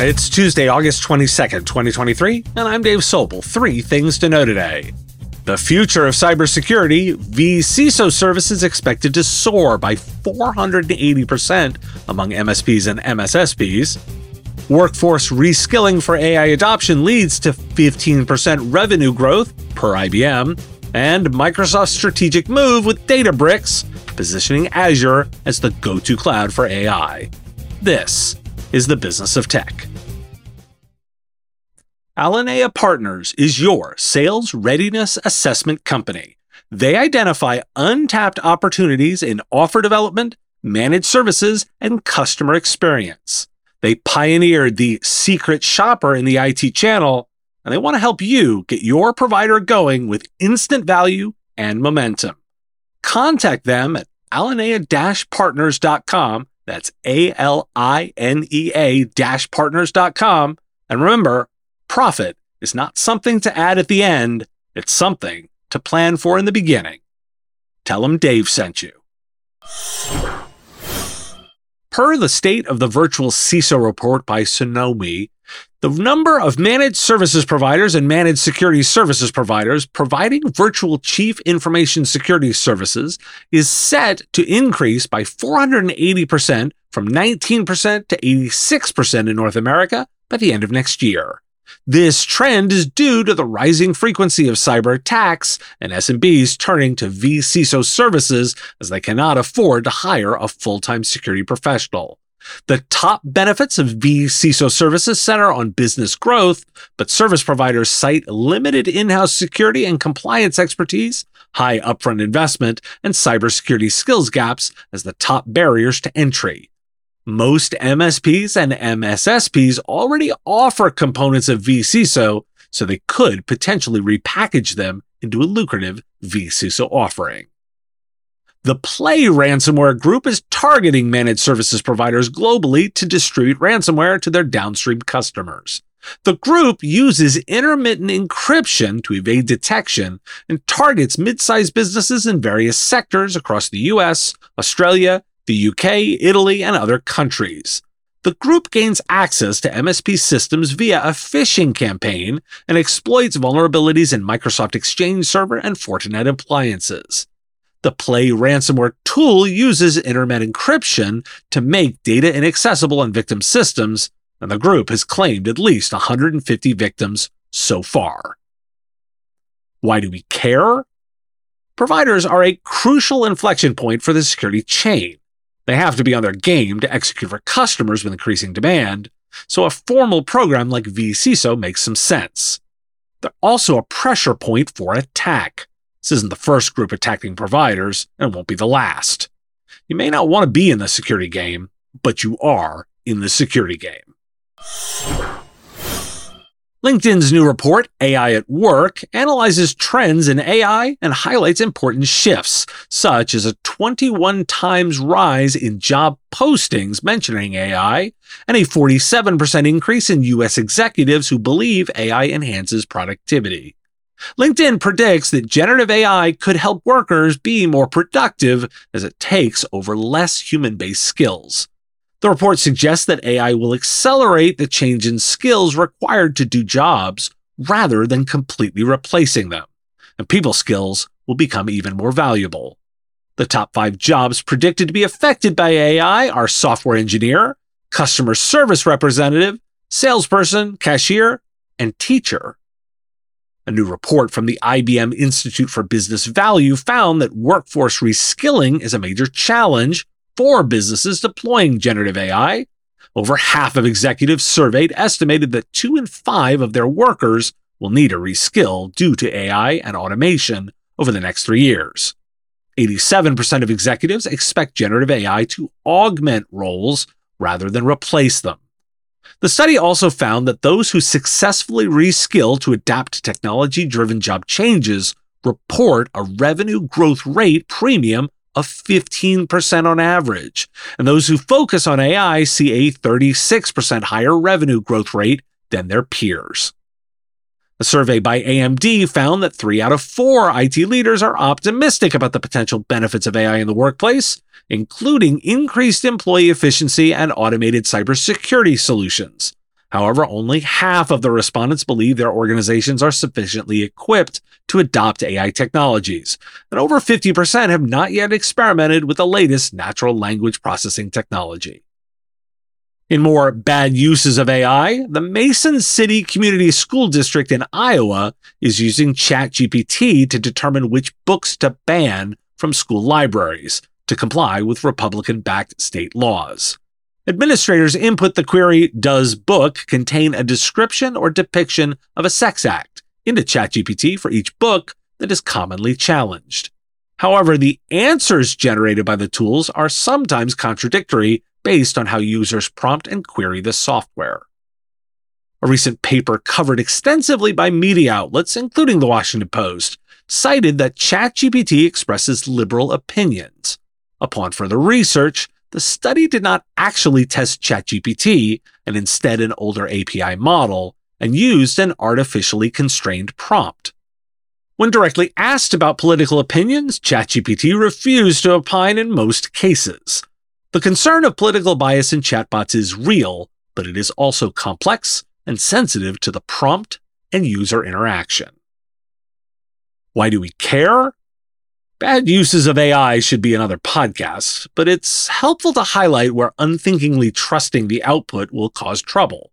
It's Tuesday, August 22nd, 2023, and I'm Dave Sobel. Three things to know today. The future of cybersecurity, vCISO services expected to soar by 480% among MSPs and MSSPs. Workforce reskilling for AI adoption leads to 15% revenue growth per IBM, and Microsoft's strategic move with Databricks, positioning Azure as the go to cloud for AI. This is the business of tech. Alinea Partners is your sales readiness assessment company. They identify untapped opportunities in offer development, managed services, and customer experience. They pioneered the secret shopper in the IT channel, and they want to help you get your provider going with instant value and momentum. Contact them at alinea-partners.com that's A L I N E A partners.com. And remember, profit is not something to add at the end, it's something to plan for in the beginning. Tell them Dave sent you. Per the State of the Virtual CISO report by Cynomi, the number of managed services providers and managed security services providers providing virtual chief information security services is set to increase by 480% from 19% to 86% in North America by the end of next year. This trend is due to the rising frequency of cyber attacks and SMBs turning to vCISO services as they cannot afford to hire a full-time security professional. The top benefits of vCISO services center on business growth, but service providers cite limited in-house security and compliance expertise, high upfront investment, and cybersecurity skills gaps as the top barriers to entry. Most MSPs and MSSPs already offer components of vCISO, so they could potentially repackage them into a lucrative vCISO offering. The Play ransomware group is targeting managed services providers globally to distribute ransomware to their downstream customers. The group uses intermittent encryption to evade detection and targets mid-sized businesses in various sectors across the US, Australia, the UK, Italy, and other countries. The group gains access to MSP systems via a phishing campaign and exploits vulnerabilities in Microsoft Exchange Server and Fortinet appliances. The Play ransomware tool uses intermittent encryption to make data inaccessible on victim systems, and the group has claimed at least 150 victims so far. Why do we care? Providers are a crucial inflection point for the security chain. They have to be on their game to execute for customers with increasing demand, so a formal program like vCISO makes some sense. They're also a pressure point for attack. This isn't the first group attacking providers, and won't be the last. You may not want to be in the security game, but you are in the security game. LinkedIn's new report, AI at Work, analyzes trends in AI and highlights important shifts, such as a 21 times rise in job postings mentioning AI and a 47% increase in US executives who believe AI enhances productivity. LinkedIn predicts that generative AI could help workers be more productive as it takes over less human based skills. The report suggests that AI will accelerate the change in skills required to do jobs rather than completely replacing them, and people skills will become even more valuable. The top five jobs predicted to be affected by AI are software engineer, customer service representative, salesperson, cashier, and teacher. A new report from the IBM Institute for Business Value found that workforce reskilling is a major challenge for businesses deploying generative AI. Over half of executives surveyed estimated that two in five of their workers will need a reskill due to AI and automation over the next three years. 87% of executives expect generative AI to augment roles rather than replace them. The study also found that those who successfully reskill to adapt to technology driven job changes report a revenue growth rate premium of 15% on average. And those who focus on AI see a 36% higher revenue growth rate than their peers. A survey by AMD found that three out of four IT leaders are optimistic about the potential benefits of AI in the workplace, including increased employee efficiency and automated cybersecurity solutions. However, only half of the respondents believe their organizations are sufficiently equipped to adopt AI technologies, and over 50% have not yet experimented with the latest natural language processing technology. In more bad uses of AI, the Mason City Community School District in Iowa is using ChatGPT to determine which books to ban from school libraries to comply with Republican backed state laws. Administrators input the query Does book contain a description or depiction of a sex act into ChatGPT for each book that is commonly challenged. However, the answers generated by the tools are sometimes contradictory based on how users prompt and query the software. A recent paper covered extensively by media outlets, including the Washington Post, cited that ChatGPT expresses liberal opinions. Upon further research, the study did not actually test ChatGPT and instead an older API model and used an artificially constrained prompt. When directly asked about political opinions, ChatGPT refused to opine in most cases. The concern of political bias in chatbots is real, but it is also complex and sensitive to the prompt and user interaction. Why do we care? Bad uses of AI should be another podcast, but it's helpful to highlight where unthinkingly trusting the output will cause trouble.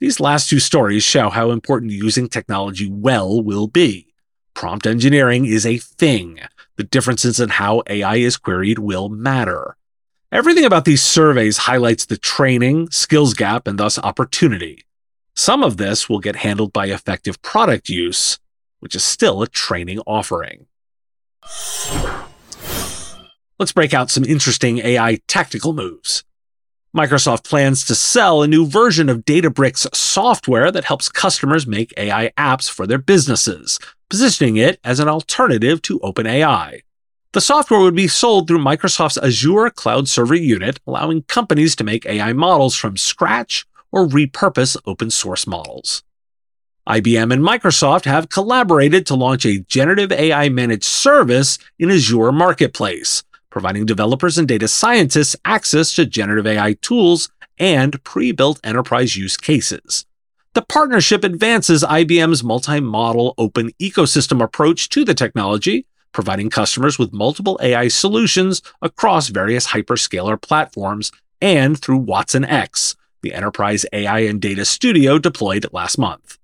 These last two stories show how important using technology well will be. Prompt engineering is a thing. The differences in how AI is queried will matter. Everything about these surveys highlights the training, skills gap, and thus opportunity. Some of this will get handled by effective product use, which is still a training offering. Let's break out some interesting AI tactical moves. Microsoft plans to sell a new version of Databricks software that helps customers make AI apps for their businesses, positioning it as an alternative to OpenAI. The software would be sold through Microsoft's Azure Cloud Server Unit, allowing companies to make AI models from scratch or repurpose open source models. IBM and Microsoft have collaborated to launch a generative AI managed service in Azure Marketplace, providing developers and data scientists access to generative AI tools and pre built enterprise use cases. The partnership advances IBM's multi model open ecosystem approach to the technology providing customers with multiple AI solutions across various hyperscaler platforms and through Watson X, the enterprise AI and data studio deployed last month.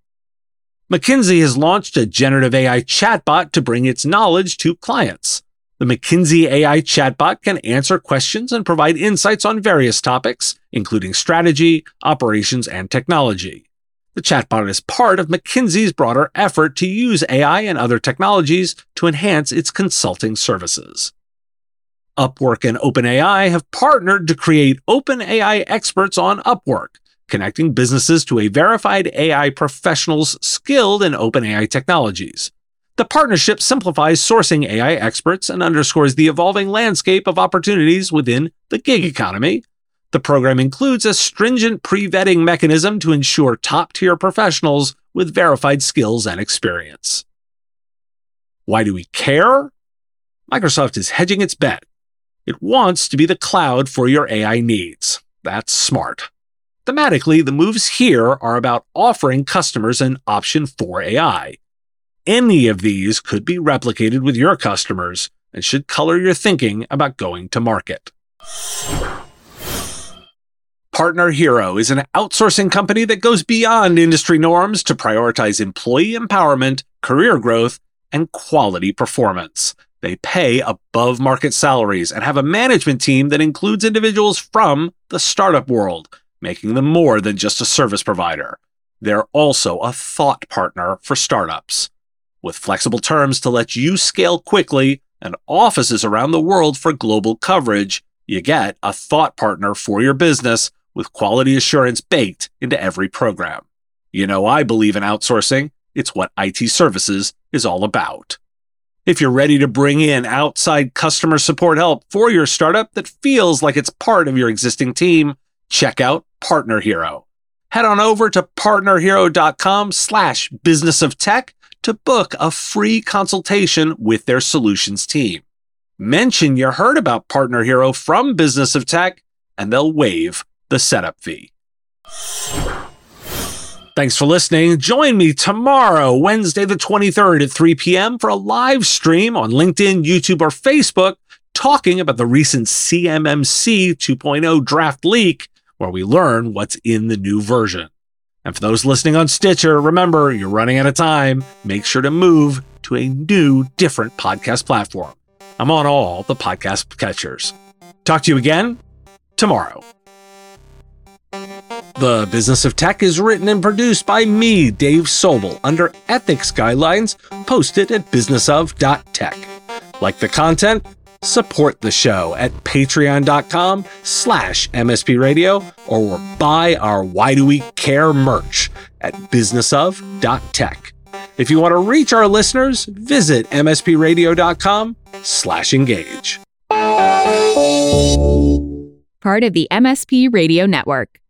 McKinsey has launched a generative AI chatbot to bring its knowledge to clients. The McKinsey AI chatbot can answer questions and provide insights on various topics, including strategy, operations, and technology. The chatbot is part of McKinsey's broader effort to use AI and other technologies to enhance its consulting services. Upwork and OpenAI have partnered to create OpenAI experts on Upwork, connecting businesses to a verified AI professionals skilled in OpenAI technologies. The partnership simplifies sourcing AI experts and underscores the evolving landscape of opportunities within the gig economy, the program includes a stringent pre vetting mechanism to ensure top tier professionals with verified skills and experience. Why do we care? Microsoft is hedging its bet. It wants to be the cloud for your AI needs. That's smart. Thematically, the moves here are about offering customers an option for AI. Any of these could be replicated with your customers and should color your thinking about going to market. Partner Hero is an outsourcing company that goes beyond industry norms to prioritize employee empowerment, career growth, and quality performance. They pay above market salaries and have a management team that includes individuals from the startup world, making them more than just a service provider. They're also a thought partner for startups. With flexible terms to let you scale quickly and offices around the world for global coverage, you get a thought partner for your business with quality assurance baked into every program. You know, I believe in outsourcing. It's what IT services is all about. If you're ready to bring in outside customer support help for your startup that feels like it's part of your existing team, check out Partner Hero. Head on over to partnerhero.com slash business of tech to book a free consultation with their solutions team. Mention you heard about Partner Hero from Business of Tech and they'll waive the setup fee. Thanks for listening. Join me tomorrow, Wednesday, the 23rd at 3 p.m. for a live stream on LinkedIn, YouTube, or Facebook talking about the recent CMMC 2.0 draft leak, where we learn what's in the new version. And for those listening on Stitcher, remember you're running out of time. Make sure to move to a new, different podcast platform. I'm on all the podcast catchers. Talk to you again tomorrow. The Business of Tech is written and produced by me, Dave Sobel, under ethics guidelines posted at businessof.tech. Like the content? Support the show at patreon.com slash mspradio or buy our Why Do We Care merch at businessof.tech. If you want to reach our listeners, visit mspradio.com slash engage. Part of the MSP Radio Network.